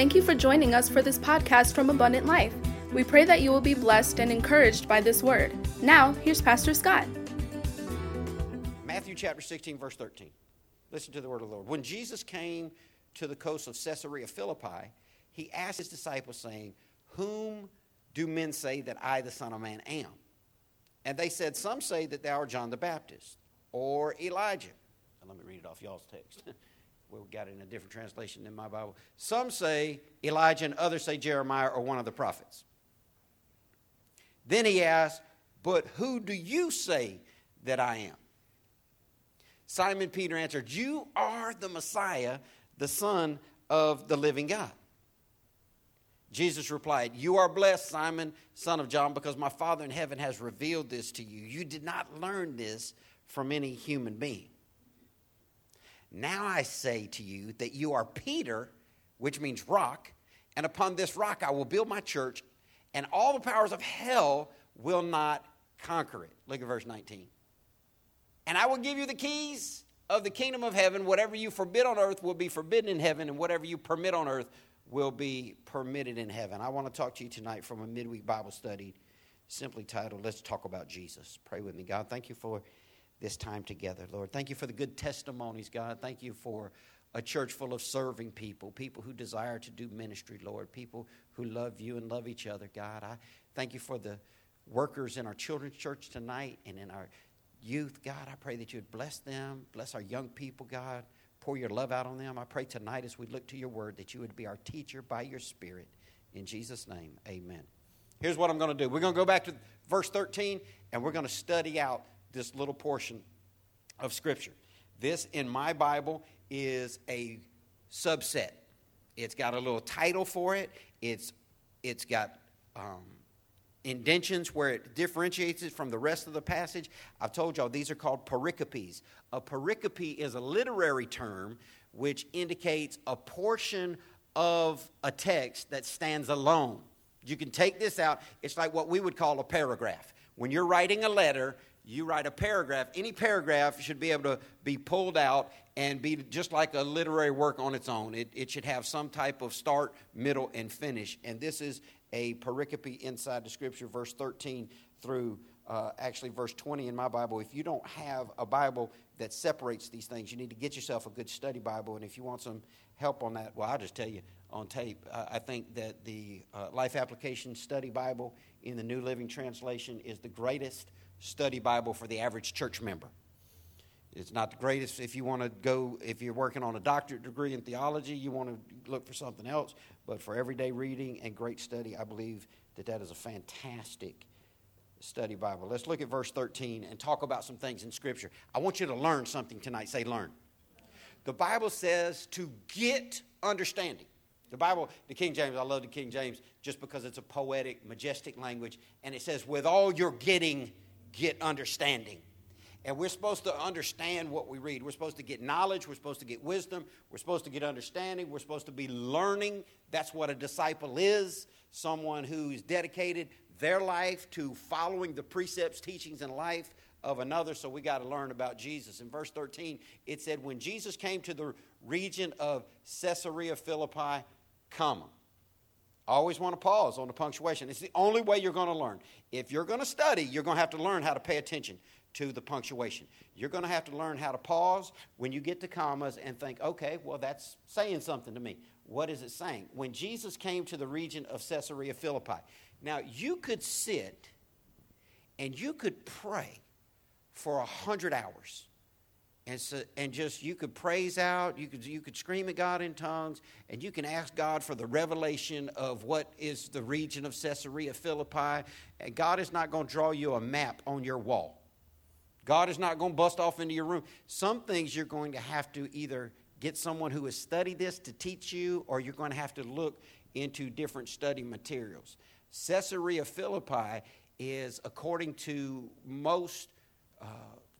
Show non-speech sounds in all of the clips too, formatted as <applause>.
Thank you for joining us for this podcast from Abundant Life. We pray that you will be blessed and encouraged by this word. Now, here's Pastor Scott. Matthew chapter 16, verse 13. Listen to the word of the Lord. When Jesus came to the coast of Caesarea Philippi, he asked his disciples, saying, Whom do men say that I, the Son of Man, am? And they said, Some say that thou art John the Baptist, or Elijah. let me read it off y'all's text. <laughs> we got it in a different translation than my Bible. Some say Elijah, and others say Jeremiah or one of the prophets. Then he asked, But who do you say that I am? Simon Peter answered, You are the Messiah, the Son of the living God. Jesus replied, You are blessed, Simon, son of John, because my Father in heaven has revealed this to you. You did not learn this from any human being. Now I say to you that you are Peter, which means rock, and upon this rock I will build my church, and all the powers of hell will not conquer it. Look at verse 19. And I will give you the keys of the kingdom of heaven. Whatever you forbid on earth will be forbidden in heaven, and whatever you permit on earth will be permitted in heaven. I want to talk to you tonight from a midweek Bible study simply titled, Let's Talk About Jesus. Pray with me. God, thank you for this time together, Lord. Thank you for the good testimonies, God. Thank you for a church full of serving people, people who desire to do ministry, Lord, people who love you and love each other, God. I thank you for the workers in our children's church tonight and in our youth, God. I pray that you would bless them, bless our young people, God. Pour your love out on them. I pray tonight as we look to your word that you would be our teacher by your spirit. In Jesus' name, amen. Here's what I'm going to do we're going to go back to verse 13 and we're going to study out this little portion of Scripture. This, in my Bible, is a subset. It's got a little title for it. It's it's got um, indentions where it differentiates it from the rest of the passage. I've told y'all these are called pericopes. A pericope is a literary term which indicates a portion of a text that stands alone. You can take this out. It's like what we would call a paragraph. When you're writing a letter, you write a paragraph, any paragraph should be able to be pulled out and be just like a literary work on its own. It, it should have some type of start, middle, and finish. And this is a pericope inside the scripture, verse 13 through uh, actually verse 20 in my Bible. If you don't have a Bible that separates these things, you need to get yourself a good study Bible. And if you want some help on that, well, I'll just tell you on tape. Uh, I think that the uh, Life Application Study Bible in the New Living Translation is the greatest study Bible for the average church member. It's not the greatest if you want to go, if you're working on a doctorate degree in theology, you want to look for something else. But for everyday reading and great study, I believe that that is a fantastic study Bible. Let's look at verse 13 and talk about some things in Scripture. I want you to learn something tonight. Say, learn. The Bible says to get understanding. The Bible, the King James, I love the King James just because it's a poetic, majestic language. And it says, with all you're getting, get understanding. And we're supposed to understand what we read. We're supposed to get knowledge. We're supposed to get wisdom. We're supposed to get understanding. We're supposed to be learning. That's what a disciple is someone who's dedicated their life to following the precepts, teachings, and life of another. So we got to learn about Jesus. In verse 13, it said, When Jesus came to the region of Caesarea Philippi, comma. Always want to pause on the punctuation. It's the only way you're going to learn. If you're going to study, you're going to have to learn how to pay attention to the punctuation. You're going to have to learn how to pause when you get to commas and think, okay, well, that's saying something to me. What is it saying? When Jesus came to the region of Caesarea Philippi, now you could sit and you could pray for a hundred hours and, so, and just you could praise out you could, you could scream at god in tongues and you can ask god for the revelation of what is the region of caesarea philippi. And god is not going to draw you a map on your wall. God is not going to bust off into your room. Some things you're going to have to either get someone who has studied this to teach you or you're going to have to look into different study materials. Caesarea philippi is according to most uh,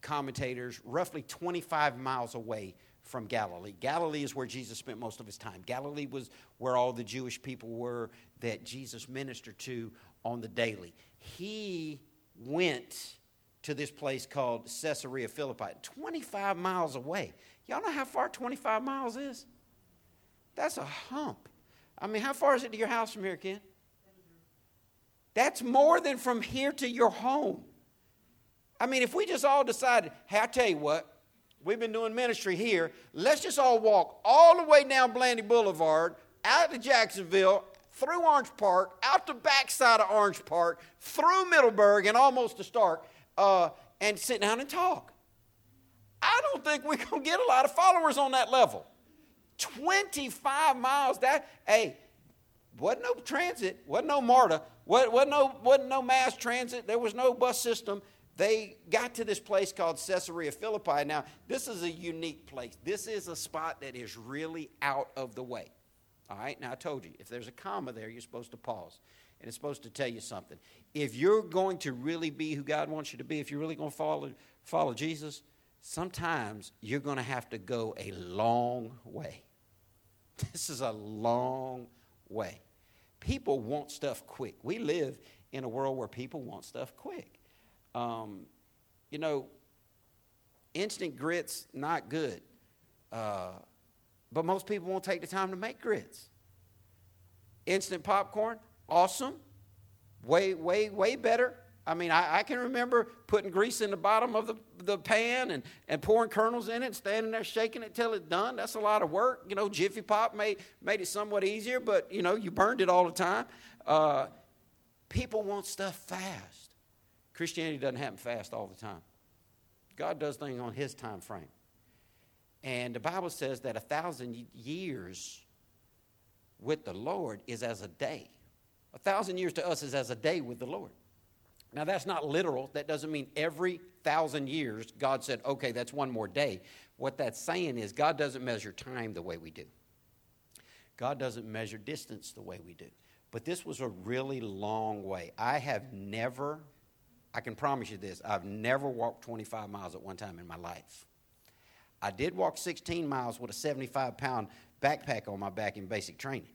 commentators, roughly 25 miles away from Galilee. Galilee is where Jesus spent most of his time. Galilee was where all the Jewish people were that Jesus ministered to on the daily. He went to this place called Caesarea Philippi, 25 miles away. Y'all know how far 25 miles is? That's a hump. I mean, how far is it to your house from here, Ken? That's more than from here to your home. I mean, if we just all decided, hey, I tell you what, we've been doing ministry here, let's just all walk all the way down Blanding Boulevard, out to Jacksonville, through Orange Park, out the backside of Orange Park, through Middleburg, and almost to Starke, uh, and sit down and talk. I don't think we're going to get a lot of followers on that level. 25 miles, that, hey, wasn't no transit, wasn't no MARTA, wasn't no, wasn't no mass transit, there was no bus system. They got to this place called Caesarea Philippi. Now, this is a unique place. This is a spot that is really out of the way. All right, now I told you, if there's a comma there, you're supposed to pause. And it's supposed to tell you something. If you're going to really be who God wants you to be, if you're really going to follow, follow Jesus, sometimes you're going to have to go a long way. <laughs> This is a long way. People want stuff quick. We live in a world where people want stuff quick. Um, you know, instant grits, not good. Uh, but most people won't take the time to make grits. Instant popcorn, awesome. Way, way, way better. I mean, I, I, can remember putting grease in the bottom of the, the pan and, and pouring kernels in it and standing there shaking it till it's done. That's a lot of work. You know, Jiffy Pop made, made it somewhat easier, but, you know, you burned it all the time. Uh, people want stuff fast. Christianity doesn't happen fast all the time. God does things on His time frame. And the Bible says that a thousand years with the Lord is as a day. A thousand years to us is as a day with the Lord. Now, that's not literal. That doesn't mean every thousand years God said, okay, that's one more day. What that's saying is God doesn't measure time the way we do, God doesn't measure distance the way we do. But this was a really long way. I have never, I can promise you this, I've never walked 25 miles at one time in my life. I did walk 16 miles with a 75 pound backpack on my back in basic training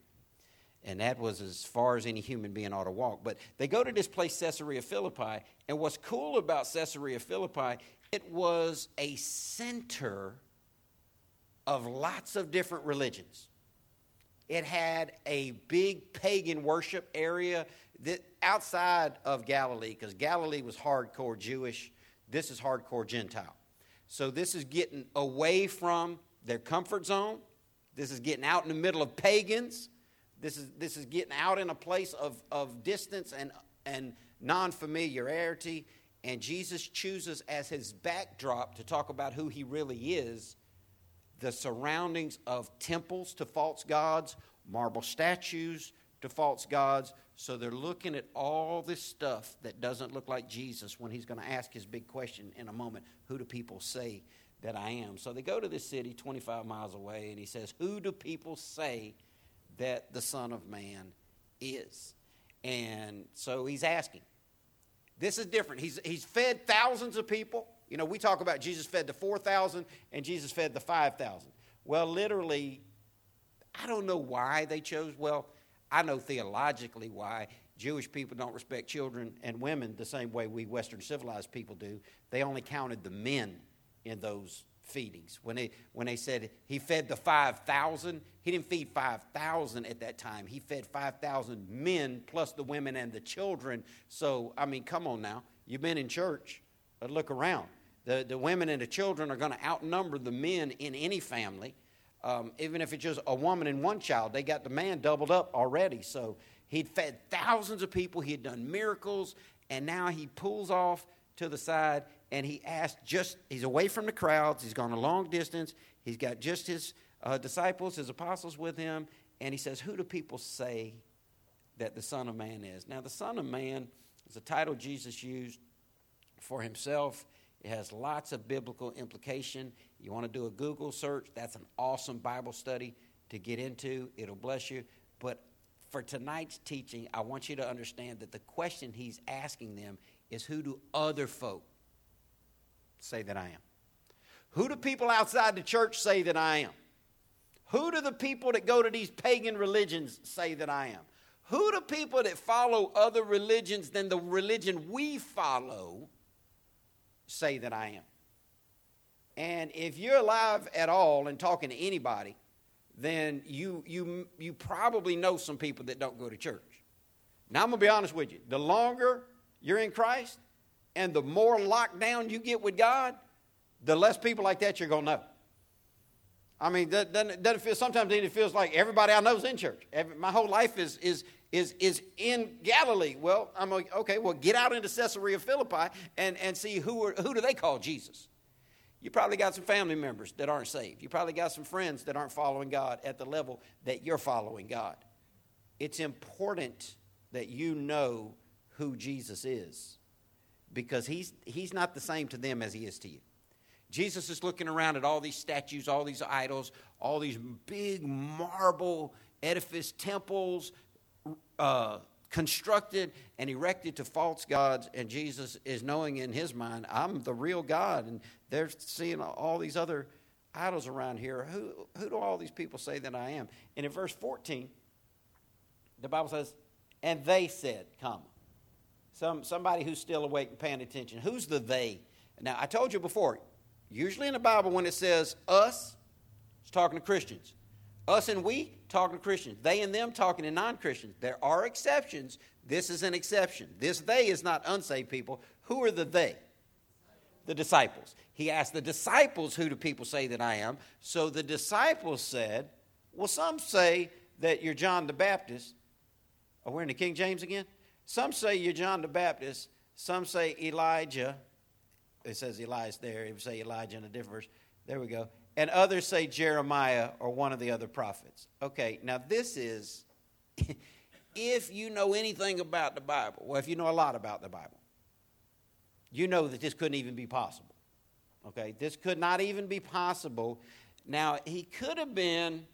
and that was as far as any human being ought to walk. But they go to this place, Caesarea Philippi, and what's cool about Caesarea Philippi, it was a center of lots of different religions. It had a big pagan worship area outside of Galilee, because Galilee was hardcore Jewish, this is hardcore Gentile. So this is getting away from their comfort zone. This is getting out in the middle of pagans this is, this is getting out in a place of, of distance and, and non familiarity. And Jesus chooses as his backdrop to talk about who he really is the surroundings of temples to false gods, marble statues to false gods. So they're looking at all this stuff that doesn't look like Jesus when he's going to ask his big question in a moment Who do people say that I am? So they go to this city 25 miles away, and he says, Who do people say that the Son of Man is. And so he's asking. This is different. He's, he's fed thousands of people. You know, we talk about Jesus fed the 4,000 and Jesus fed the 5,000. Well, literally, I don't know why they chose. Well, I know theologically why. Jewish people don't respect children and women the same way we Western civilized people do. They only counted the men in those feedings. When they, when they said he fed the 5,000, he didn't feed 5,000 at that time. He fed 5,000 men plus the women and the children. So, I mean, come on now. You've been in church. But look around. The, the women and the children are going to outnumber the men in any family. Um, even if it's just a woman and one child, they got the man doubled up already. So he'd fed thousands of people, he had done miracles, and now he pulls off to the side and he asked just, he's away from the crowds, he's gone a long distance, he's got just his uh, disciples, his apostles with him, and he says, Who do people say that the Son of Man is? Now, the Son of Man is a title Jesus used for himself. It has lots of biblical implication. You want to do a Google search, that's an awesome Bible study to get into. It'll bless you. But for tonight's teaching, I want you to understand that the question he's asking them is who do other folk say that I am? Who do people outside the church say that I am? Who do the people that go to these pagan religions say that I am? Who do people that follow other religions than the religion we follow say that I am? And if you're alive at all and talking to anybody, then you, you, you probably know some people that don't go to church. Now, I'm going to be honest with you. The longer you're in Christ and the more locked down you get with God, the less people like that you're going to know. I mean, doesn't, doesn't feel, sometimes it feels like everybody I know is in church. Every, my whole life is, is, is, is in Galilee. Well, I'm like, okay, well, get out into Caesarea Philippi and, and see who, are, who do they call Jesus. You probably got some family members that aren't saved. You probably got some friends that aren't following God at the level that you're following God. It's important that you know who Jesus is because he's, he's not the same to them as he is to you. Jesus is looking around at all these statues, all these idols, all these big marble edifice temples, uh, constructed and erected to false gods, and Jesus is knowing in his mind, I'm the real God, and they're seeing all these other idols around here. Who, who do all these people say that I am? And in verse 14, the Bible says, and they said, Come. Some, somebody who's still awake and paying attention. Who's the they? Now, I told you before, usually in the Bible, when it says us, it's talking to Christians. Us and we, talking to Christians. They and them, talking to non Christians. There are exceptions. This is an exception. This they is not unsaved people. Who are the they? The disciples. He asked the disciples, Who do people say that I am? So the disciples said, Well, some say that you're John the Baptist. Oh, we're in the King James again? Some say you're John the Baptist. Some say Elijah. It says Elias there. It would say Elijah in a different verse. There we go and others say Jeremiah or one of the other prophets. Okay, now this is, <laughs> if you know anything about the Bible, well, if you know a lot about the Bible, you know that this couldn't even be possible. Okay, this could not even be possible. Now, he could have been,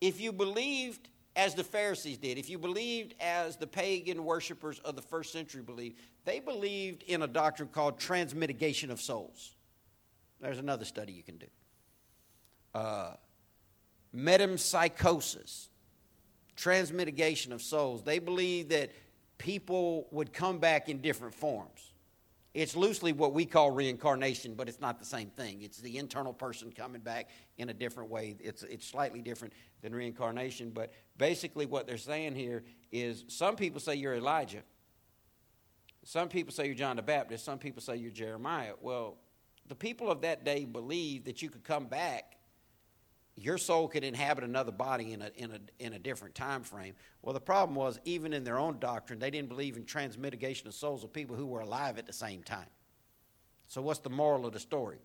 if you believed as the Pharisees did, if you believed as the pagan worshippers of the first century believed, they believed in a doctrine called transmitigation of souls. There's another study you can do uh, metempsychosis, transmitigation of souls. They believe that people would come back in different forms. It's loosely what we call reincarnation, but it's not the same thing. It's the internal person coming back in a different way. It's, it's slightly different than reincarnation, but basically, what they're saying here is some people say you're Elijah, some people say you're John the Baptist, some people say you're Jeremiah. Well, the people of that day believed that you could come back your soul could inhabit another body in a, in, a, in a different time frame. Well, the problem was, even in their own doctrine, they didn't believe in transmitigation of souls of people who were alive at the same time. So, what's the moral of the story?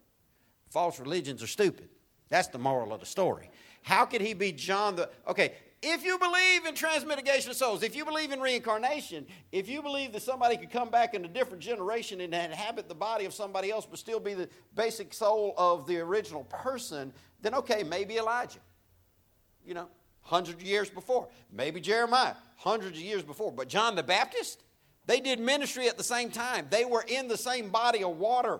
False religions are stupid. That's the moral of the story. How could he be John the. Okay, if you believe in transmitigation of souls, if you believe in reincarnation, if you believe that somebody could come back in a different generation and inhabit the body of somebody else but still be the basic soul of the original person, then okay, maybe Elijah. You know, hundreds of years before. Maybe Jeremiah, hundreds of years before. But John the Baptist, they did ministry at the same time. They were in the same body of water.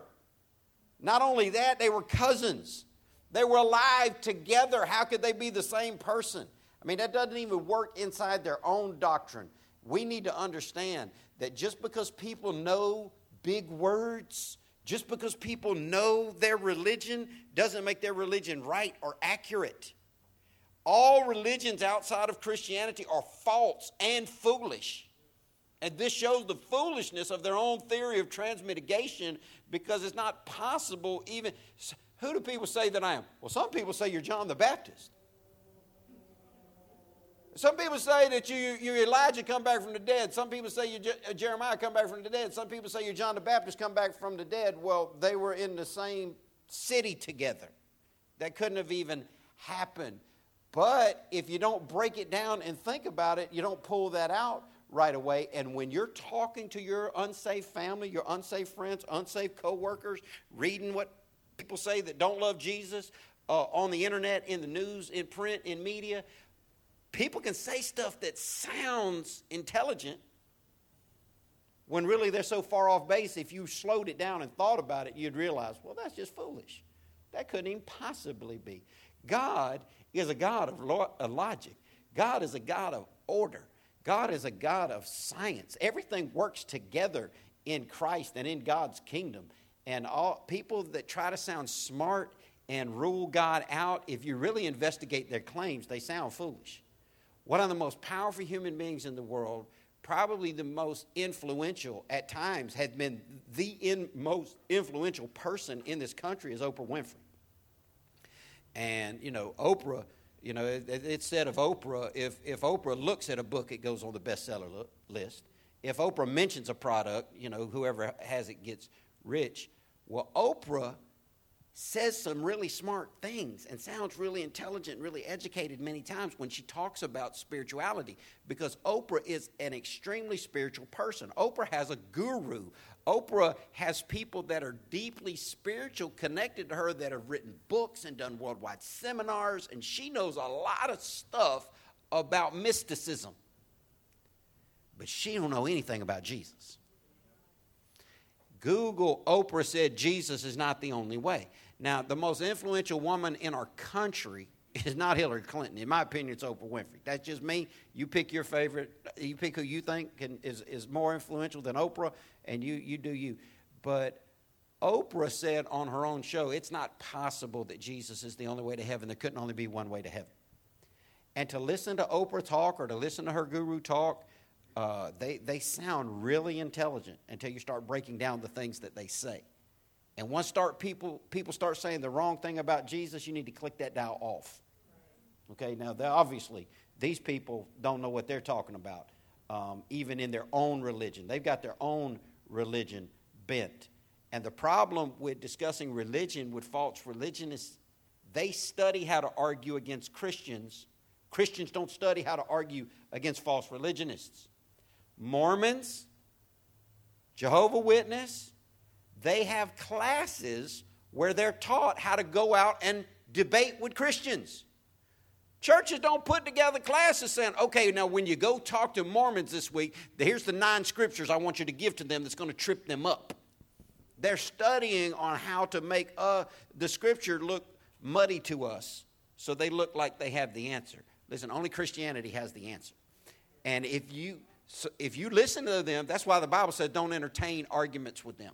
Not only that, they were cousins. They were alive together. How could they be the same person? I mean, that doesn't even work inside their own doctrine. We need to understand that just because people know big words, just because people know their religion, doesn't make their religion right or accurate. All religions outside of Christianity are false and foolish. And this shows the foolishness of their own theory of transmitigation because it's not possible even. Who do people say that I am? Well, some people say you're John the Baptist. Some people say that you, you Elijah come back from the dead. Some people say you Je- Jeremiah come back from the dead. Some people say you John the Baptist come back from the dead. Well, they were in the same city together. That couldn't have even happened. But if you don't break it down and think about it, you don't pull that out right away. And when you're talking to your unsafe family, your unsafe friends, unsafe coworkers, reading what people say that don't love Jesus uh, on the internet, in the news, in print, in media, people can say stuff that sounds intelligent when really they're so far off base. If you slowed it down and thought about it, you'd realize, well, that's just foolish. That couldn't even possibly be. God is a God of logic, God is a God of order, God is a God of science. Everything works together in Christ and in God's kingdom. And all people that try to sound smart and rule God out, if you really investigate their claims, they sound foolish. One of the most powerful human beings in the world, probably the most influential at times, has been the in, most influential person in this country is Oprah Winfrey. And, you know, Oprah, you know, it, it's said of Oprah, if, if Oprah looks at a book, it goes on the bestseller list. If Oprah mentions a product, you know, whoever has it gets rich. Well, Oprah says some really smart things and sounds really intelligent, really educated many times when she talks about spirituality because Oprah is an extremely spiritual person. Oprah has a guru. Oprah has people that are deeply spiritual connected to her that have written books and done worldwide seminars and she knows a lot of stuff about mysticism. But she don't know anything about Jesus. Google Oprah said Jesus is not the only way. Now, the most influential woman in our country <laughs> is not Hillary Clinton. In my opinion, it's Oprah Winfrey. That's just me. You pick your favorite. You pick who you think can, is, is more influential than Oprah, and you, you do you. But Oprah said on her own show, it's not possible that Jesus is the only way to heaven. There couldn't only be one way to heaven. And to listen to Oprah talk or to listen to her guru talk, uh, they, they sound really intelligent until you start breaking down the things that they say. And once start people people start saying the wrong thing about Jesus, you need to click that dial off. Okay, now obviously these people don't know what they're talking about, um, even in their own religion. They've got their own religion bent. And the problem with discussing religion with false religionists, they study how to argue against Christians. Christians don't study how to argue against false religionists. Mormons, Jehovah Witness, they have classes where they're taught how to go out and debate with Christians. Churches don't put together classes saying, okay, now when you go talk to Mormons this week, here's the nine scriptures I want you to give to them that's going to trip them up. They're studying on how to make uh, the scripture look muddy to us so they look like they have the answer. Listen, only Christianity has the answer. And if you, so if you listen to them, that's why the Bible says don't entertain arguments with them.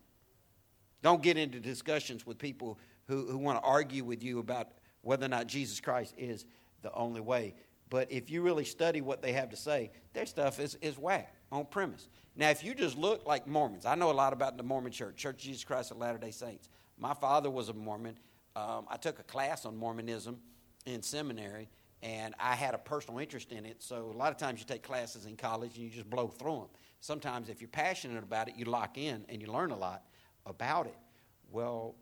Don't get into discussions with people who, who want to argue with you about whether or not Jesus Christ is the only way. But if you really study what they have to say, their stuff is, is whack on premise. Now, if you just look like Mormons, I know a lot about the Mormon church, Church of Jesus Christ of Latter day Saints. My father was a Mormon. Um, I took a class on Mormonism in seminary, and I had a personal interest in it. So, a lot of times you take classes in college and you just blow through them. Sometimes, if you're passionate about it, you lock in and you learn a lot about it. Well,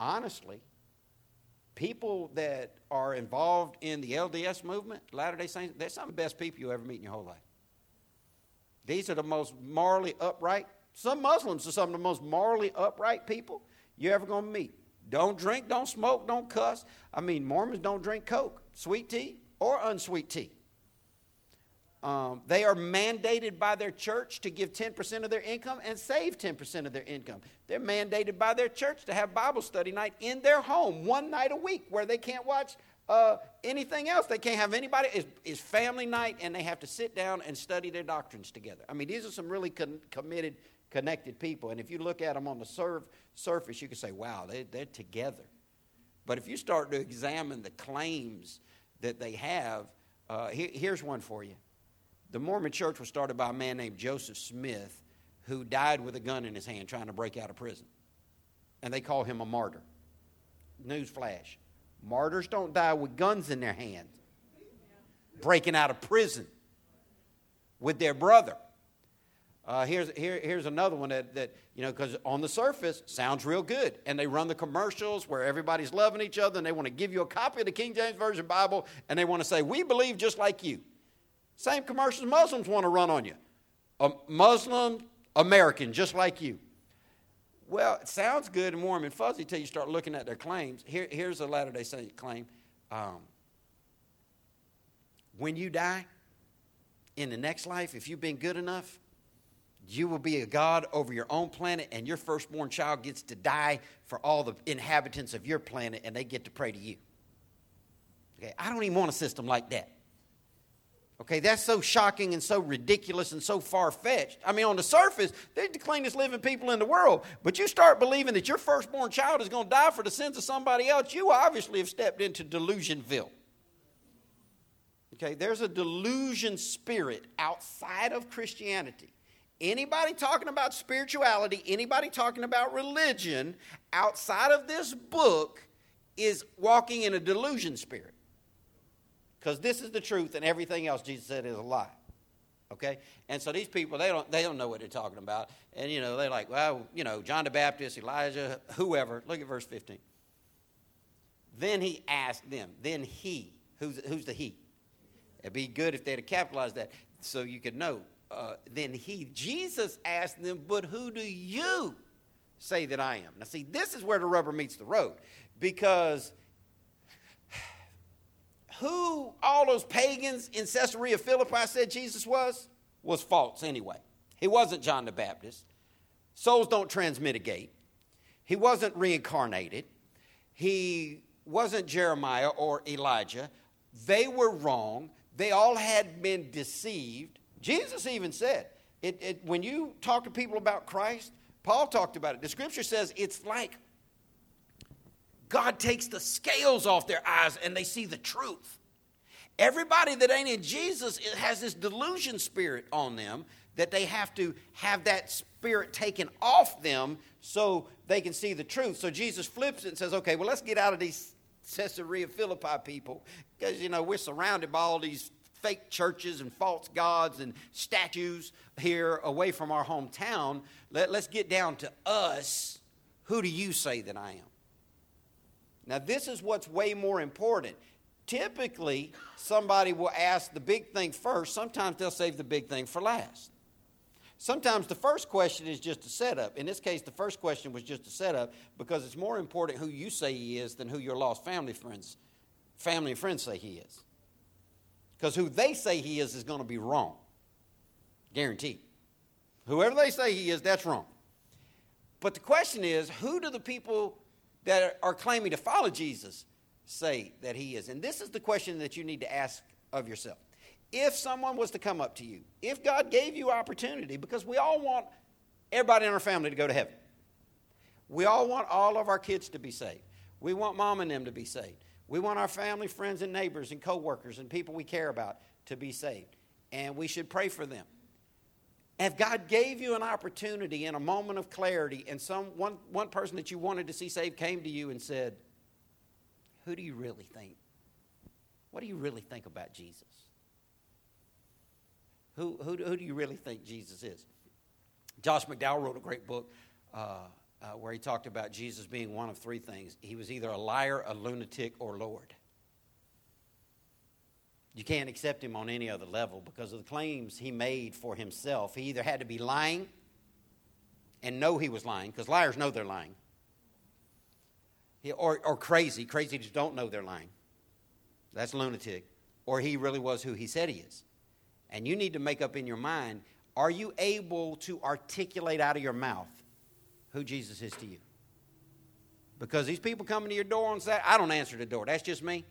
honestly, people that are involved in the LDS movement, Latter day Saints, they're some of the best people you ever meet in your whole life. These are the most morally upright. Some Muslims are some of the most morally upright people you're ever going to meet. Don't drink, don't smoke, don't cuss. I mean, Mormons don't drink Coke, sweet tea, or unsweet tea. Um, they are mandated by their church to give 10% of their income and save 10% of their income. They're mandated by their church to have Bible study night in their home one night a week where they can't watch uh, anything else. They can't have anybody. It's, it's, family night and they have to sit down and study their doctrines together. I mean, these are some really con- committed, connected people. And if you look at them on the surf, surface, you can say, wow, they, they're together. But if you start to examine the claims that they have, uh, here, here's one for you. The Mormon church was started by a man named Joseph Smith who died with a gun in his hand trying to break out of prison. And they call him a martyr. Newsflash martyrs don't die with guns in their hands, breaking out of prison with their brother. Uh, here's, here, here's another one that, that you know, because on the surface, sounds real good. And they run the commercials where everybody's loving each other and they want to give you a copy of the King James Version Bible and they want to say, We believe just like you. Same commercials Muslims want to run on you. A Muslim American, just like you. Well, it sounds good and warm and fuzzy until you start looking at their claims. Here, here's a Latter day Saint claim. Um, when you die in the next life, if you've been good enough, you will be a God over your own planet, and your firstborn child gets to die for all the inhabitants of your planet, and they get to pray to you. Okay, I don't even want a system like that. Okay, that's so shocking and so ridiculous and so far fetched. I mean, on the surface, they're the cleanest living people in the world. But you start believing that your firstborn child is going to die for the sins of somebody else, you obviously have stepped into delusionville. Okay, there's a delusion spirit outside of Christianity. Anybody talking about spirituality, anybody talking about religion outside of this book is walking in a delusion spirit. Because this is the truth and everything else Jesus said is a lie. Okay? And so these people, they don't, they don't know what they're talking about. And, you know, they're like, well, you know, John the Baptist, Elijah, whoever. Look at verse 15. Then he asked them, then he, who's, who's the he? It'd be good if they'd have capitalized that so you could know. Uh, then he, Jesus asked them, but who do you say that I am? Now, see, this is where the rubber meets the road because who all those pagans in Caesarea Philippi said Jesus was, was false anyway. He wasn't John the Baptist. Souls don't transmitigate. He wasn't reincarnated. He wasn't Jeremiah or Elijah. They were wrong. They all had been deceived. Jesus even said, it, it, when you talk to people about Christ, Paul talked about it. The scripture says it's like God takes the scales off their eyes and they see the truth. Everybody that ain't in Jesus has this delusion spirit on them that they have to have that spirit taken off them so they can see the truth. So Jesus flips it and says, okay, well, let's get out of these Caesarea Philippi people because, you know, we're surrounded by all these fake churches and false gods and statues here away from our hometown. Let, us get down to us. Who do you say that I am? Now, this is what's way more important. Typically, somebody will ask the big thing first. Sometimes they'll save the big thing for last. Sometimes the first question is just a setup. In this case, the first question was just a setup because it's more important who you say he is than who your lost family friends, family and friends say he is. Because who they say he is is going to be wrong. Guaranteed. Whoever they say he is, that's wrong. But the question is, who do the people that are claiming to follow Jesus say that he is? And this is the question that you need to ask of yourself. If someone was to come up to you, if God gave you opportunity, because we all want everybody in our family to go to heaven, we all want all of our kids to be saved. We want mom and them to be saved. We want our family, friends, and neighbors, and coworkers, and people we care about to be saved. And we should pray for them. If God gave you an opportunity in a moment of clarity, and some one, one person that you wanted to see saved came to you and said, Who do you really think? What do you really think about Jesus? Who, who, who do you really think Jesus is? Josh McDowell wrote a great book uh, uh, where he talked about Jesus being one of three things. He was either a liar, a lunatic, or Lord. You can't accept him on any other level because of the claims he made for himself. He either had to be lying and know he was lying, because liars know they're lying, or, or crazy. Crazy just don't know they're lying. That's lunatic. Or he really was who he said he is. And you need to make up in your mind are you able to articulate out of your mouth who Jesus is to you? Because these people coming to your door and say, I don't answer the door. That's just me.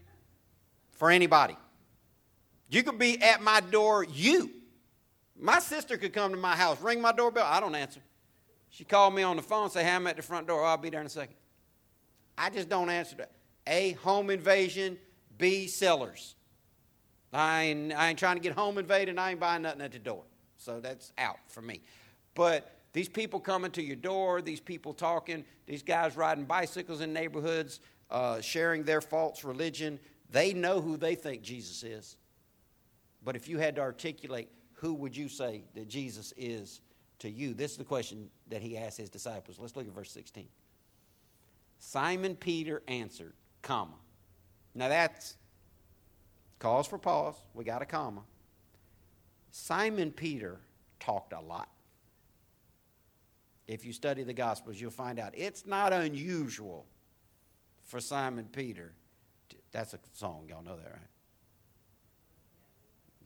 For anybody. You could be at my door, you. My sister could come to my house, ring my doorbell. I don't answer. She called me on the phone, say, Hey, I'm at the front door. Oh, I'll be there in a second. I just don't answer that. A, home invasion. B, sellers. I ain't, I ain't trying to get home invaded. I ain't buying nothing at the door. So that's out for me. But these people coming to your door, these people talking, these guys riding bicycles in neighborhoods, uh, sharing their false religion, they know who they think Jesus is. But if you had to articulate, who would you say that Jesus is to you? This is the question that he asked his disciples. Let's look at verse 16. Simon Peter answered, comma. Now that's cause for pause. We got a comma. Simon Peter talked a lot. If you study the Gospels, you'll find out it's not unusual for Simon Peter. To, that's a song, y'all know that, right?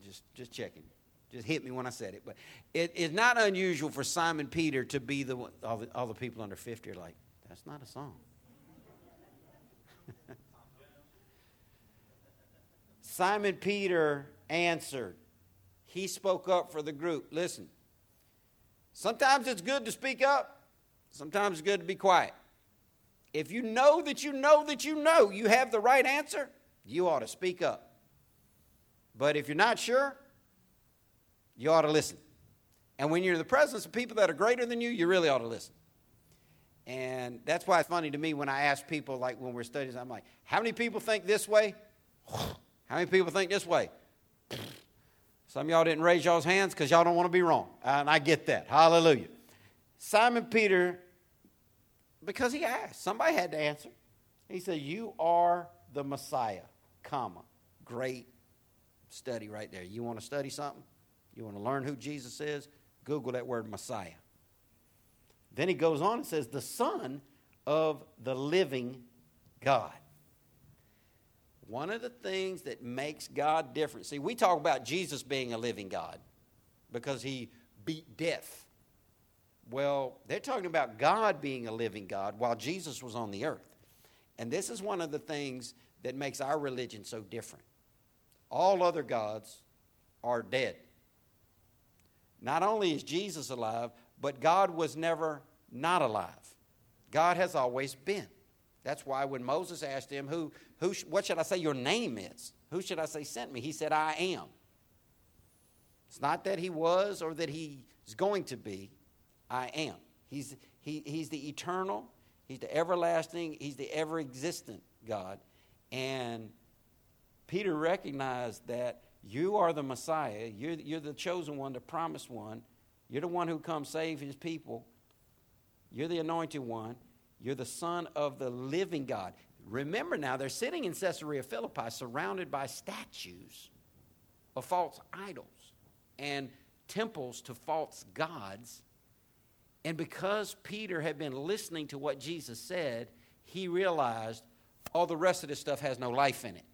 Just, just checking. Just hit me when I said it. But it is not unusual for Simon Peter to be the one, all the, all the people under 50 are like, that's not a song. <laughs> Simon Peter answered, he spoke up for the group. Listen, sometimes it's good to speak up, sometimes it's good to be quiet. If you know that you know that you know you have the right answer, you ought to speak up. But if you're not sure, you ought to listen. And when you're in the presence of people that are greater than you, you really ought to listen. And that's why it's funny to me when I ask people, like when we're studying, I'm like, how many people think this way? <sighs> How many people think this way? <sighs> Some y'all didn't raise y'all's hands because y'all don't want to be wrong. And I get that. Hallelujah. Simon Peter, because he asked, somebody had to answer. He said, You are the Messiah, comma. Great study right there. You want to study something? You want to learn who Jesus is? Google that word Messiah. Then he goes on and says, the Son of the living God. One of the things that makes God different, see, we talk about Jesus being a living God because he beat death. Well, they're talking about God being a living God while Jesus was on the earth. And this is one of the things that makes our religion so different. All other gods are dead. Not only is Jesus alive, but God was never not alive. God has always been. That's why when Moses asked him, who, who, What should I say your name is? Who should I say sent me? He said, I am. It's not that he was or that he's going to be. I am. He's, he, he's the eternal, he's the everlasting, he's the ever existent God. And Peter recognized that you are the Messiah. You're, you're the chosen one, the promised one. You're the one who comes save his people. You're the anointed one. You're the Son of the living God. Remember now, they're sitting in Caesarea Philippi surrounded by statues of false idols and temples to false gods. And because Peter had been listening to what Jesus said, he realized all the rest of this stuff has no life in it.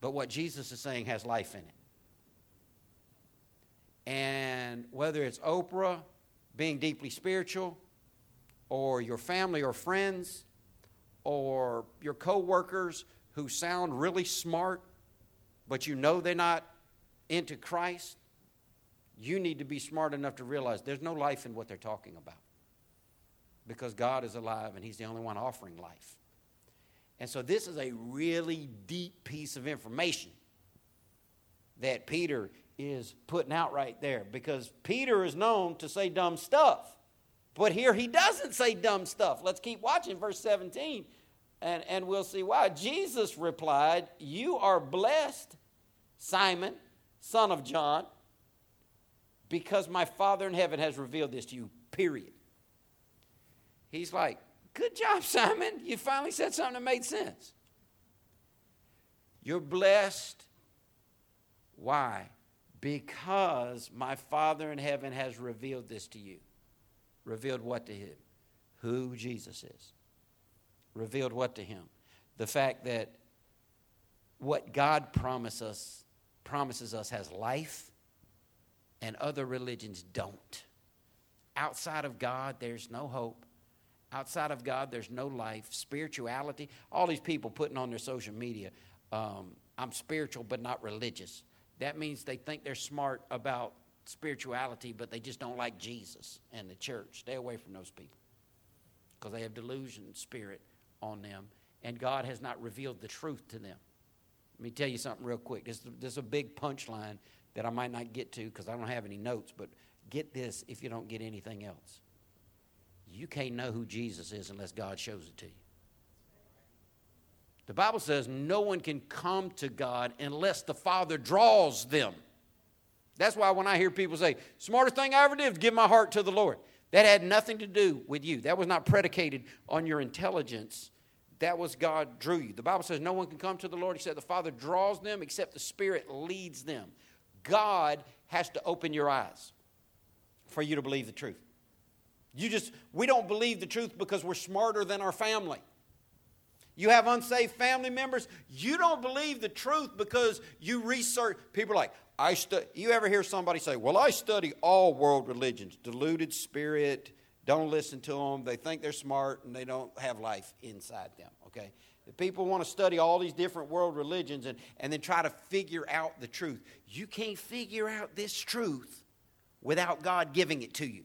But what Jesus is saying has life in it. And whether it's Oprah being deeply spiritual, or your family or friends, or your coworkers who sound really smart, but you know they're not into Christ, you need to be smart enough to realize there's no life in what they're talking about. Because God is alive and He's the only one offering life. And so this is a really deep piece of information that Peter is putting out right there because Peter is known to say dumb stuff. But here he doesn't say dumb stuff. Let's keep watching verse 17 and, and we'll see why. Jesus replied, You are blessed, Simon, son of John, because my Father in heaven has revealed this to you, period. He's like, Good job, Simon. You finally said something that made sense. You're blessed. Why? Because my Father in heaven has revealed this to you. Revealed what to him? Who Jesus is. Revealed what to him? The fact that what God promises us, promises us has life and other religions don't. Outside of God, there's no hope. Outside of God, there's no life. Spirituality, all these people putting on their social media, um, I'm spiritual but not religious. That means they think they're smart about spirituality, but they just don't like Jesus and the church. Stay away from those people because they have delusion spirit on them, and God has not revealed the truth to them. Let me tell you something real quick. This, this is a big punchline that I might not get to because I don't have any notes, but get this if you don't get anything else. You can't know who Jesus is unless God shows it to you. The Bible says no one can come to God unless the Father draws them. That's why when I hear people say, smartest thing I ever did was give my heart to the Lord. That had nothing to do with you. That was not predicated on your intelligence. That was God drew you. The Bible says no one can come to the Lord except the Father draws them, except the Spirit leads them. God has to open your eyes for you to believe the truth. You just, we don't believe the truth because we're smarter than our family. You have unsaved family members, you don't believe the truth because you research. People like, I stu-. You ever hear somebody say, Well, I study all world religions, deluded spirit, don't listen to them. They think they're smart and they don't have life inside them, okay? The People want to study all these different world religions and, and then try to figure out the truth. You can't figure out this truth without God giving it to you.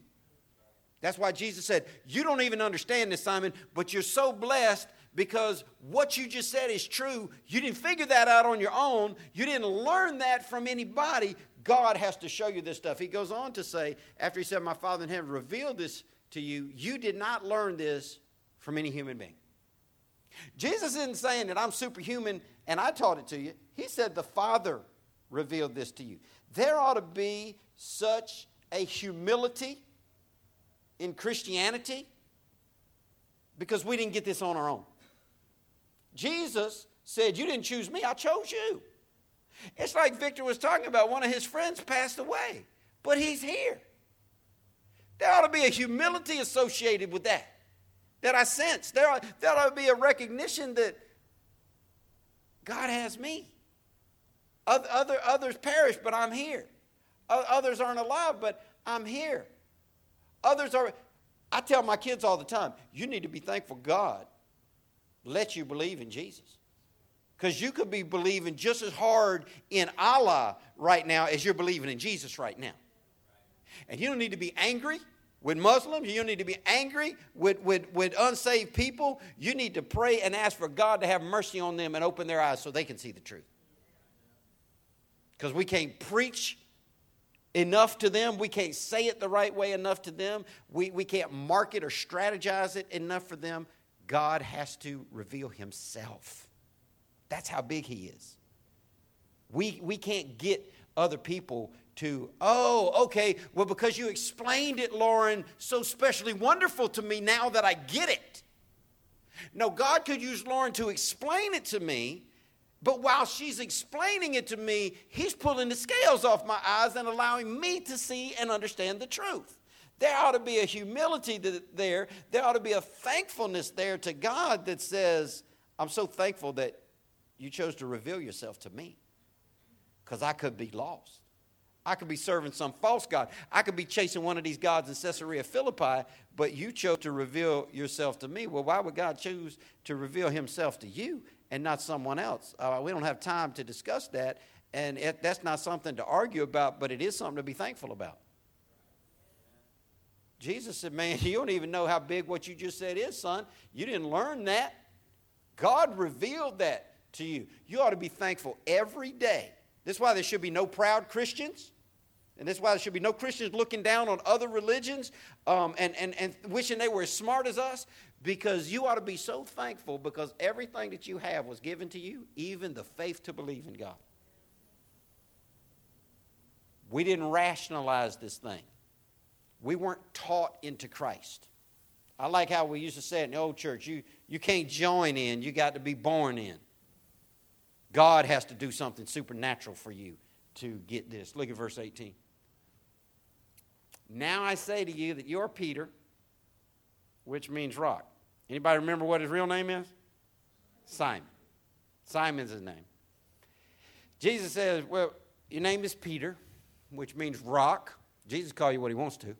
That's why Jesus said, You don't even understand this, Simon, but you're so blessed because what you just said is true. You didn't figure that out on your own, you didn't learn that from anybody. God has to show you this stuff. He goes on to say, after he said, My Father in heaven revealed this to you, you did not learn this from any human being. Jesus isn't saying that I'm superhuman and I taught it to you. He said the Father revealed this to you. There ought to be such a humility in Christianity because we didn't get this on our own. Jesus said, You didn't choose me, I chose you. It's like Victor was talking about, one of his friends passed away, but he's here. There ought to be a humility associated with that that I sense. There ought, there ought to be a recognition that God has me. Other, others perish, but I'm here. Others aren't alive, but I'm here. Others are. I tell my kids all the time, you need to be thankful God let you believe in Jesus. Because you could be believing just as hard in Allah right now as you're believing in Jesus right now. And you don't need to be angry with Muslims. You don't need to be angry with, with, with unsaved people. You need to pray and ask for God to have mercy on them and open their eyes so they can see the truth. Because we can't preach enough to them. We can't say it the right way enough to them. We, we can't market or strategize it enough for them. God has to reveal Himself. That's how big He is. We, we can't get other people to, oh, okay, well, because you explained it, Lauren, so specially wonderful to me now that I get it. No, God could use Lauren to explain it to me but while she's explaining it to me, he's pulling the scales off my eyes and allowing me to see and understand the truth. There ought to be a humility there. There ought to be a thankfulness there to God that says, I'm so thankful that you chose to reveal yourself to me because I could be lost. I could be serving some false God. I could be chasing one of these gods in Caesarea Philippi, but you chose to reveal yourself to me. Well, why would God choose to reveal himself to you? And not someone else. Uh, we don't have time to discuss that, and it, that's not something to argue about, but it is something to be thankful about. Jesus said, Man, <laughs> you don't even know how big what you just said is, son. You didn't learn that. God revealed that to you. You ought to be thankful every day. This is why there should be no proud Christians. And that's why there should be no Christians looking down on other religions um, and, and, and wishing they were as smart as us because you ought to be so thankful because everything that you have was given to you, even the faith to believe in God. We didn't rationalize this thing, we weren't taught into Christ. I like how we used to say it in the old church you, you can't join in, you got to be born in. God has to do something supernatural for you to get this. Look at verse 18. Now I say to you that you're Peter, which means rock. Anybody remember what his real name is? Simon. Simon's his name. Jesus says, Well, your name is Peter, which means rock. Jesus call you what he wants to.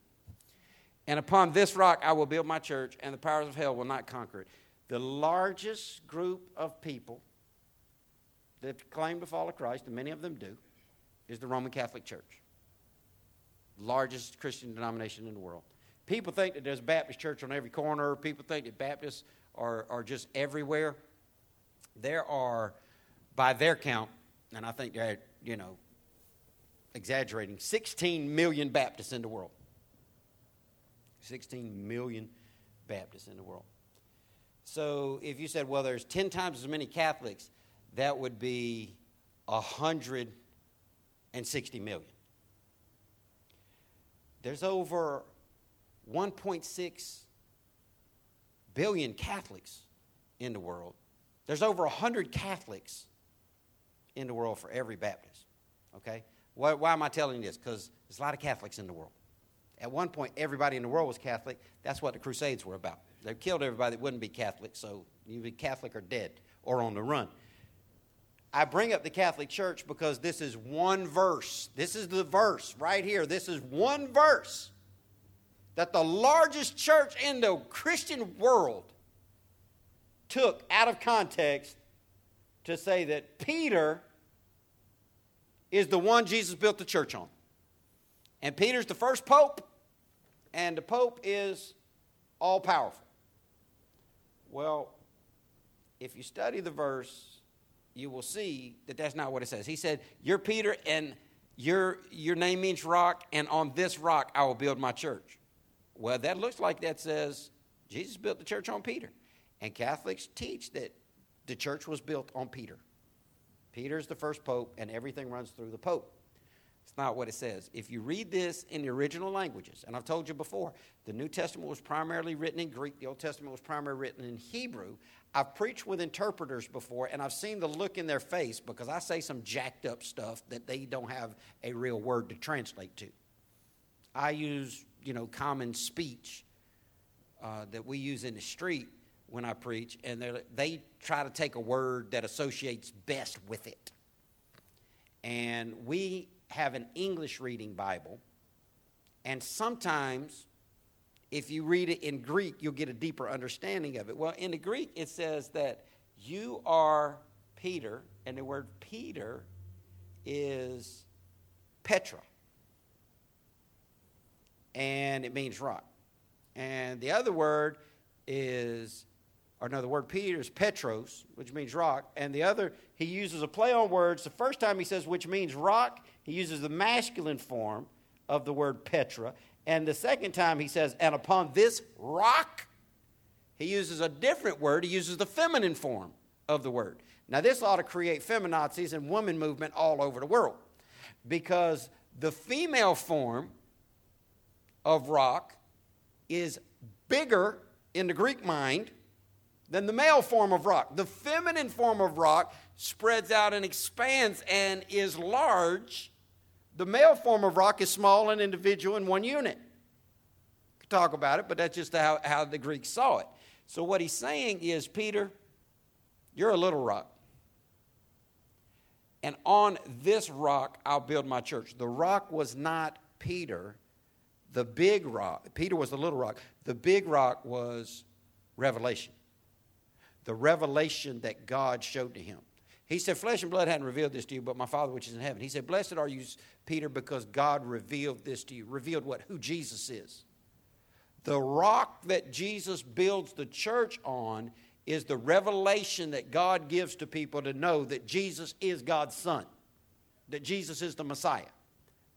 And upon this rock I will build my church, and the powers of hell will not conquer it. The largest group of people that claim to follow Christ, and many of them do, is the Roman Catholic Church. Largest Christian denomination in the world. People think that there's a Baptist church on every corner. People think that Baptists are, are just everywhere. There are, by their count, and I think they're, you know, exaggerating, 16 million Baptists in the world. 16 million Baptists in the world. So if you said, well, there's 10 times as many Catholics, that would be 160 million. There's over 1.6 billion Catholics in the world. There's over 100 Catholics in the world for every Baptist. Okay? Why, why am I telling you this? Because there's a lot of Catholics in the world. At one point, everybody in the world was Catholic. That's what the Crusades were about. They killed everybody that wouldn't be Catholic, so you be Catholic or dead or on the run. I bring up the Catholic Church because this is one verse. This is the verse right here. This is one verse that the largest church in the Christian world took out of context to say that Peter is the one Jesus built the church on. And Peter's the first pope, and the pope is all powerful. Well, if you study the verse, you will see that that's not what it says. He said, You're Peter, and your, your name means rock, and on this rock I will build my church. Well, that looks like that says Jesus built the church on Peter. And Catholics teach that the church was built on Peter. Peter's the first pope, and everything runs through the pope. It's not what it says. If you read this in the original languages, and I've told you before, the New Testament was primarily written in Greek, the Old Testament was primarily written in Hebrew. I've preached with interpreters before, and I've seen the look in their face because I say some jacked up stuff that they don't have a real word to translate to. I use, you know, common speech uh, that we use in the street when I preach, and they try to take a word that associates best with it. And we have an English reading Bible, and sometimes if you read it in Greek, you'll get a deeper understanding of it. Well, in the Greek, it says that you are Peter, and the word Peter is Petra, and it means rock. And the other word is or no, the word Peter is Petros, which means rock, and the other, he uses a play on words. The first time he says which means rock, he uses the masculine form of the word Petra. And the second time he says, and upon this rock, he uses a different word. He uses the feminine form of the word. Now, this ought to create feminazis and woman movement all over the world because the female form of rock is bigger in the Greek mind than the male form of rock. The feminine form of rock spreads out and expands and is large. The male form of rock is small and individual in one unit. Could talk about it, but that's just how, how the Greeks saw it. So what he's saying is, Peter, you're a little rock. And on this rock I'll build my church. The rock was not Peter, the big rock. Peter was the little rock. The big rock was revelation the revelation that God showed to him. He said, Flesh and blood hadn't revealed this to you, but my Father which is in heaven. He said, Blessed are you, Peter, because God revealed this to you. Revealed what? Who Jesus is. The rock that Jesus builds the church on is the revelation that God gives to people to know that Jesus is God's Son, that Jesus is the Messiah.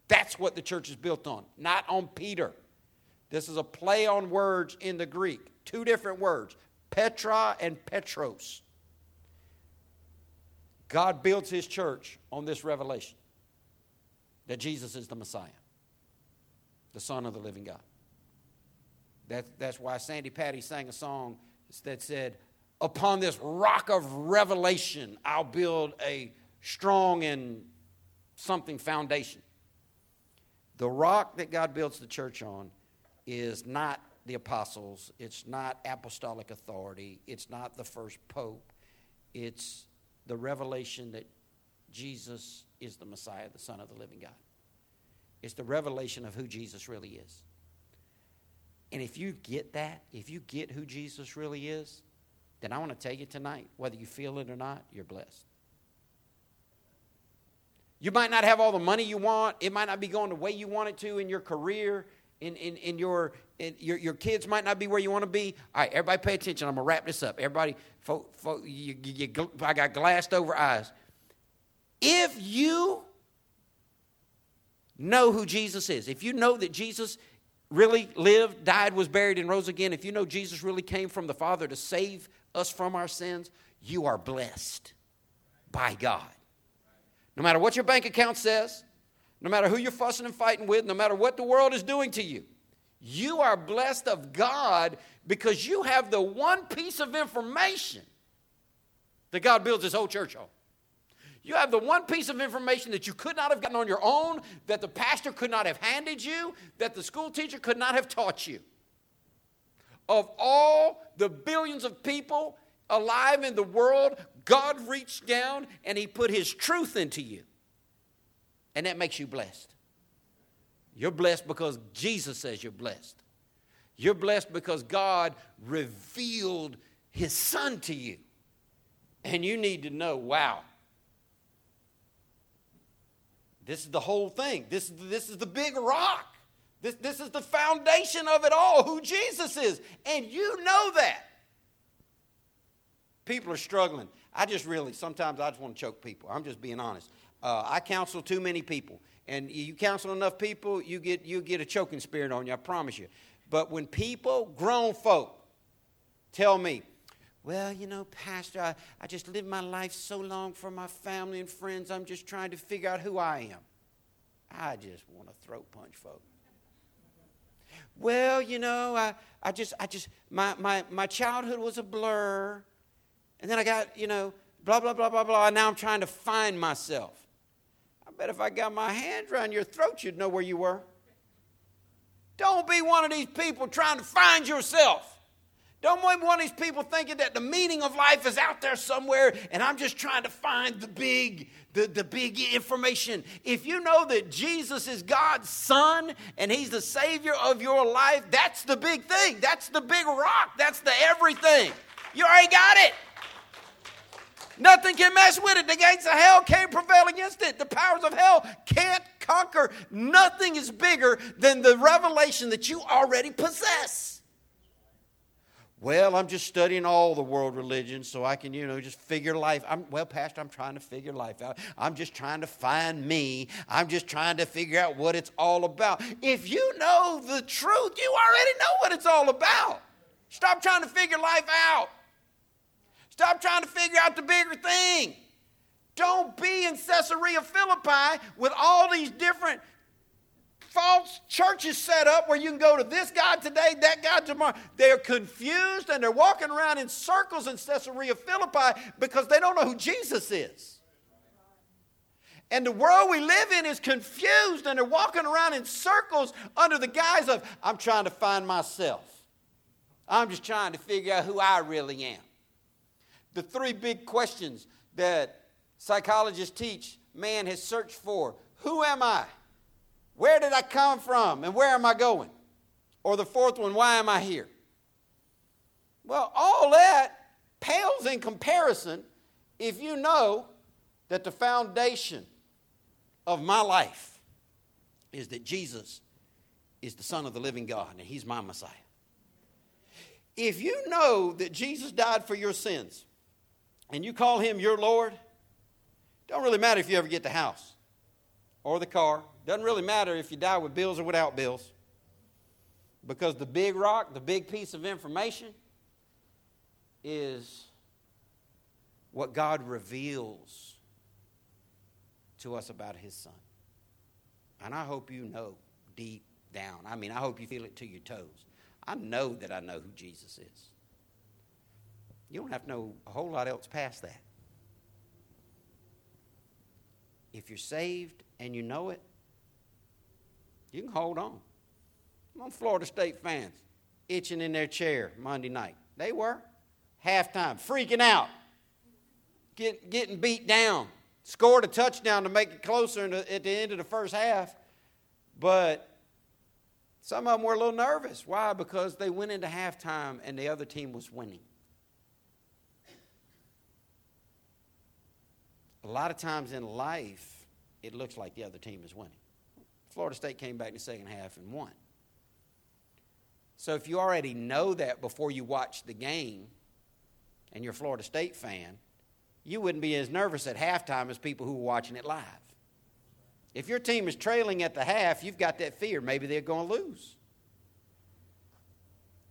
That's what the church is built on, not on Peter. This is a play on words in the Greek, two different words Petra and Petros. God builds his church on this revelation that Jesus is the Messiah, the Son of the living God. That, that's why Sandi Patty sang a song that said, Upon this rock of revelation, I'll build a strong and something foundation. The rock that God builds the church on is not the apostles, it's not apostolic authority, it's not the first pope, it's the revelation that Jesus is the Messiah, the Son of the living God. It's the revelation of who Jesus really is. And if you get that, if you get who Jesus really is, then I want to tell you tonight, whether you feel it or not, you're blessed. You might not have all the money you want. It might not be going the way you want it to in your career in, in, in your in your, your kids might not be where you want to be. All right, everybody pay attention. I'm going to wrap this up. Everybody, fo, fo, you, you, you, I got glassed over eyes. If you know who Jesus is, if you know that Jesus really lived, died, was buried, and rose again, if you know Jesus really came from the Father to save us from our sins, you are blessed by God. No matter what your bank account says, no matter who you're fussing and fighting with, no matter what the world is doing to you. You are blessed of God because you have the one piece of information that God builds his whole church on. You have the one piece of information that you could not have gotten on your own, that the pastor could not have handed you, that the school teacher could not have taught you. Of all the billions of people alive in the world, God reached down and he put his truth into you and that makes you blessed. You're blessed because Jesus says you're blessed. You're blessed because God revealed his son to you. And you need to know wow, this is the whole thing. This, this is the big rock. This, this is the foundation of it all, who Jesus is. And you know that. People are struggling. I just really, sometimes I just want to choke people. I'm just being honest. Uh, I counsel too many people. And you counsel enough people, you get, you get a choking spirit on you, I promise you. But when people, grown folk, tell me, well, you know, Pastor, I, I just lived my life so long for my family and friends, I'm just trying to figure out who I am. I just want to throat punch folk. Well, you know, I, I just, I just, my, my, my childhood was a blur. And then I got, you know, blah, blah, blah, blah, blah. And now I'm trying to find myself. I bet if I got my hands around your throat, you'd know where you were. Don't be one of these people trying to find yourself. Don't be one of these people thinking that the meaning of life is out there somewhere and I'm just trying to find the big, the, the big information. If you know that Jesus is God's Son and He's the Savior of your life, that's the big thing. That's the big rock. That's the everything. You already got it. Nothing can mess with it. The gates of hell can't prevail against it. The powers of hell can't conquer. Nothing is bigger than the revelation that you already possess. Well, I'm just studying all the world religions so I can, you know, just figure life. I'm, well, Pastor, I'm trying to figure life out. I'm just trying to find me. I'm just trying to figure out what it's all about. If you know the truth, you already know what it's all about. Stop trying to figure life out. Stop trying to figure out the bigger thing. Don't be in Caesarea Philippi with all these different false churches set up where you can go to this God today, that God tomorrow. They're confused and they're walking around in circles in Caesarea Philippi because they don't know who Jesus is. And the world we live in is confused and they're walking around in circles under the guise of, I'm trying to find myself. I'm just trying to figure out who I really am the three big questions that psychologists teach man has searched for Who am I? Where did I come from? And where am I going? Or the fourth one, why am I here? Well, all that pales in comparison if you know that the foundation of my life is that Jesus is the Son of the living God and He's my Messiah. If you know that Jesus died for your sins, and you call him your Lord, don't really matter if you ever get the house or the car. Doesn't really matter if you die with bills or without bills. Because the big rock, the big piece of information, is what God reveals to us about His Son. And I hope you know deep down. I mean, I hope you feel it to your toes. I know that I know who Jesus is. You don't have to know a whole lot else past that. If you're saved and you know it, you can hold on. On, Florida State fans, itching in their chair Monday night. They were. Halftime, freaking out, get, getting beat down. Scored a touchdown to make it closer the, at the end of the first half. But some of them were a little nervous. Why? Because they went into halftime and the other team was winning. A lot of times in life, it looks like the other team is winning. Florida State came back in the second half and won. So if you already know that before you watch the game and you're a Florida State fan, you wouldn't be as nervous at halftime as people who are watching it live. If your team is trailing at the half, you've got that fear. Maybe they're going to lose.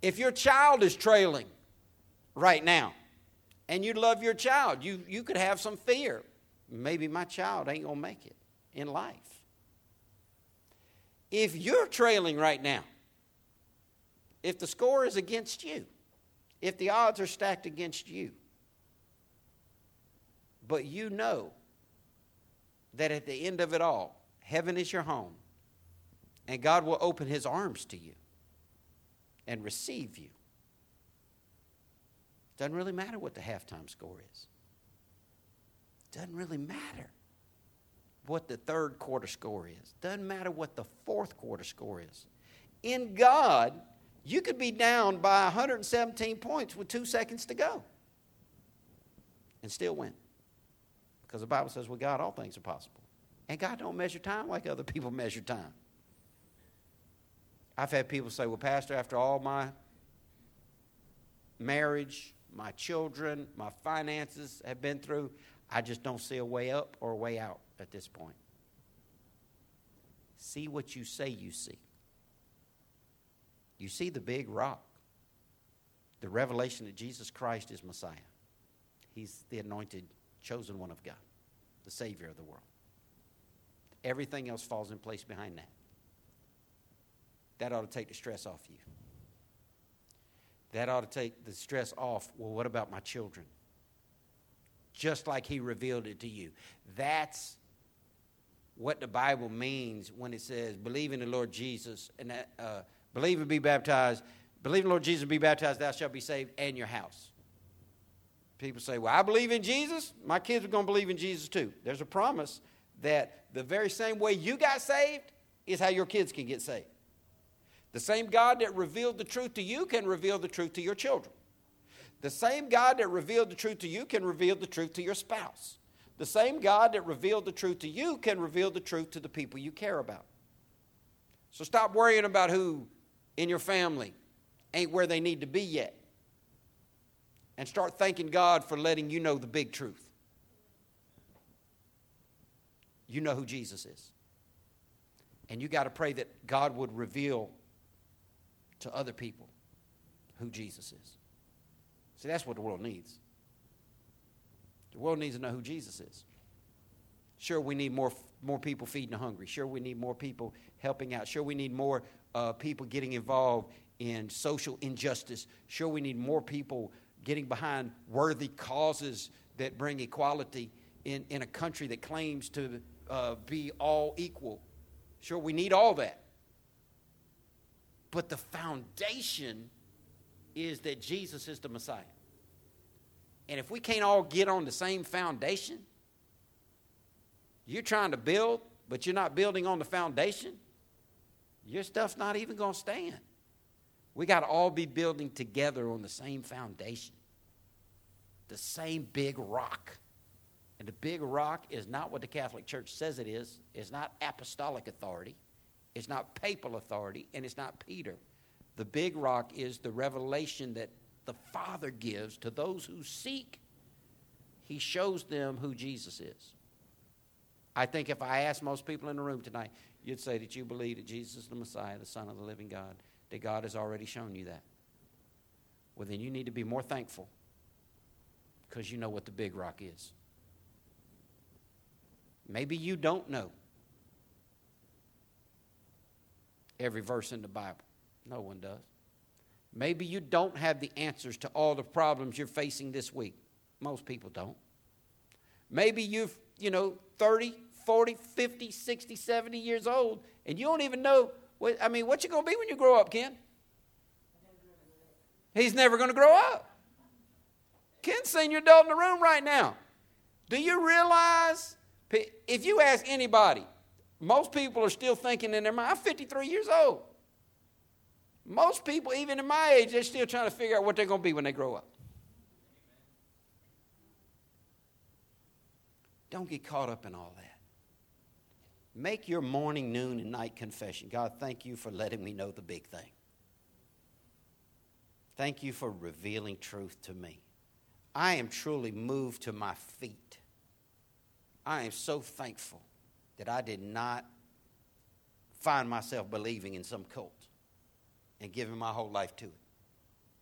If your child is trailing right now and you love your child, you, you could have some fear maybe my child ain't going to make it in life. If you're trailing right now, if the score is against you, if the odds are stacked against you, but you know that at the end of it all, heaven is your home, and God will open his arms to you and receive you. Doesn't really matter what the halftime score is. Doesn't really matter what the third quarter score is. Doesn't matter what the fourth quarter score is. In God, You could be down by 117 points with two seconds to go and still win. Because the Bible says with God all things are possible. And God don't measure time like other people <laughs> measure time. I've had people say, well, Pastor, after all my marriage, my children, my finances have been through, I just don't see a way up or a way out at this point. See what you say you see. You see the big rock, the revelation that Jesus Christ is Messiah. He's the anointed, chosen one of God, the Savior of the world. Everything else falls in place behind that. That ought to take the stress off you. That ought to take the stress off. Well, what about my children? Just like He revealed it to you. That's what the Bible means when it says, believe in the Lord Jesus and that, uh, believe and be baptized. Believe in the Lord Jesus and be baptized, thou shalt be saved, and your house. People say, Well, I believe in Jesus. My kids are going to believe in Jesus too. There's a promise that the very same way you got saved is how your kids can get saved. The same God that revealed the truth to you can reveal the truth to your children. The same God that revealed the truth to you can reveal the truth to your spouse. The same God that revealed the truth to you can reveal the truth to the people you care about. So stop worrying about who in your family ain't where they need to be yet. And start thanking God for letting you know the big truth. You know who Jesus is. And you got to pray that God would reveal to other people who Jesus is. See, that's what the world needs. The world needs to know who Jesus is. Sure, we need more, more people feeding the hungry. Sure, we need more people helping out. Sure, we need more uh, people getting involved in social injustice. Sure, we need more people getting behind worthy causes that bring equality in, in a country that claims to uh, be all equal. Sure, we need all that. But the foundation is that Jesus is the Messiah. And if we can't all get on the same foundation, you're trying to build, but you're not building on the foundation, your stuff's not even going to stand. We got to all be building together on the same foundation, the same big rock. And the big rock is not what the Catholic Church says it is. It's not apostolic authority. It's not papal authority, and it's not Peter. The big rock is the revelation that the Father gives to those who seek. He shows them who Jesus is. I think if I asked most people in the room tonight, you'd say that you believe that Jesus is the Messiah, the Son of the living God, that God has already shown you that. Well, then you need to be more thankful because you know what the big rock is. Maybe you don't know every verse in the Bible. No one does. Maybe you don't have the answers to all the problems you're facing this week. Most people don't. Maybe you're, you know, 30, 40, 50, 60, 70 years old, and you don't even know what, I mean, what you going to be when you grow up, Ken? He's never going to grow up. Ken's senior adult in the room right now. Do you realize, if you ask anybody, most people are still thinking in their mind, I'm 53 years old. Most people, even in my age, they're still trying to figure out what they're going to be when they grow up. Don't get caught up in all that. Make your morning, noon, and night confession. God, thank you for letting me know the big thing. Thank you for revealing truth to me. I am truly moved to my feet. I am so thankful that I did not find myself believing in some cult and giving my whole life to it.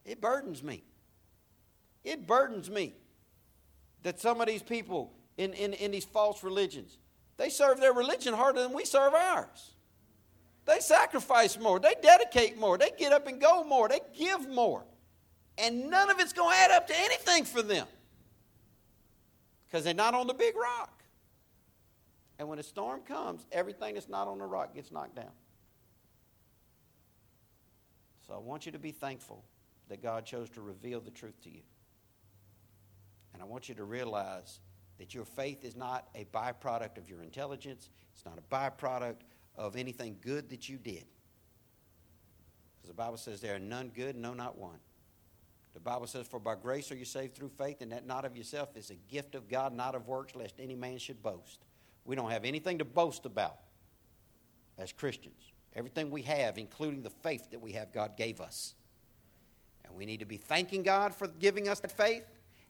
It burdens me. It burdens me that some of these people in, in, in these false religions, they serve their religion harder than we serve ours. They sacrifice more, they dedicate more, they get up and go more, they give more. And none of it's going to add up to anything for them because they're not on the big rock. And when a storm comes, everything that's not on the rock gets knocked down. So I want you to be thankful that God chose to reveal the truth to you. And I want you to realize that your faith is not a byproduct of your intelligence, it's not a byproduct of anything good that you did. Because the Bible says there are none good, no, not one. The Bible says, For by grace are you saved through faith, and that not of yourself is a gift of God, not of works, lest any man should boast. We don't have anything to boast about as Christians. Everything we have, including the faith that we have, God gave us. And we need to be thanking God for giving us that faith,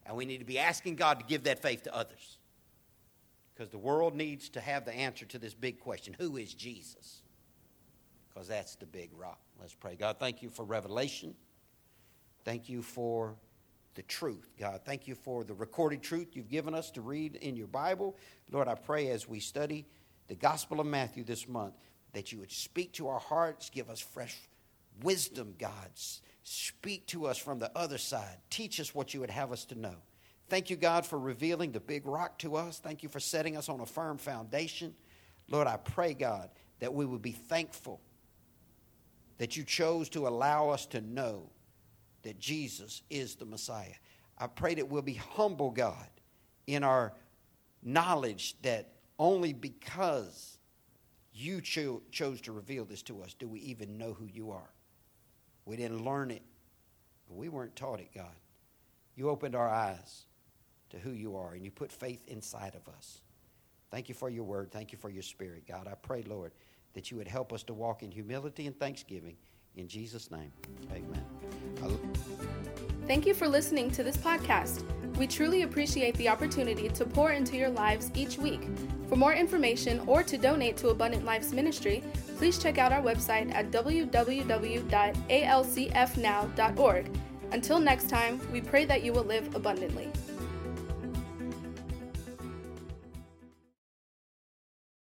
and we need to be asking God to give that faith to others. Because the world needs to have the answer to this big question Who is Jesus? Because that's the big rock. Let's pray. God, thank you for revelation. Thank you for the truth, God. Thank you for the recorded truth you've given us to read in your Bible. Lord, I pray as we study the Gospel of Matthew this month that you would speak to our hearts, give us fresh wisdom, God. Speak to us from the other side. Teach us what you would have us to know. Thank you, God, for revealing the big rock to us. Thank you for setting us on a firm foundation. Lord, I pray, God, that we would be thankful that you chose to allow us to know that Jesus is the Messiah. I pray that we'll be humble, God, in our knowledge that only because you cho- chose to reveal this to us do we even know who you are. We didn't learn it, we weren't taught it, God. You opened our eyes to who you are, and you put faith inside of us. Thank you for your word. Thank you for your spirit, God. I pray, Lord, that you would help us to walk in humility and thanksgiving in Jesus' name, amen. Thank you for listening to this podcast. We truly appreciate the opportunity to pour into your lives each week. For more information or to donate to Abundant Life's ministry, please check out our website at www.alcfnow.org. Until next time, we pray that you will live abundantly.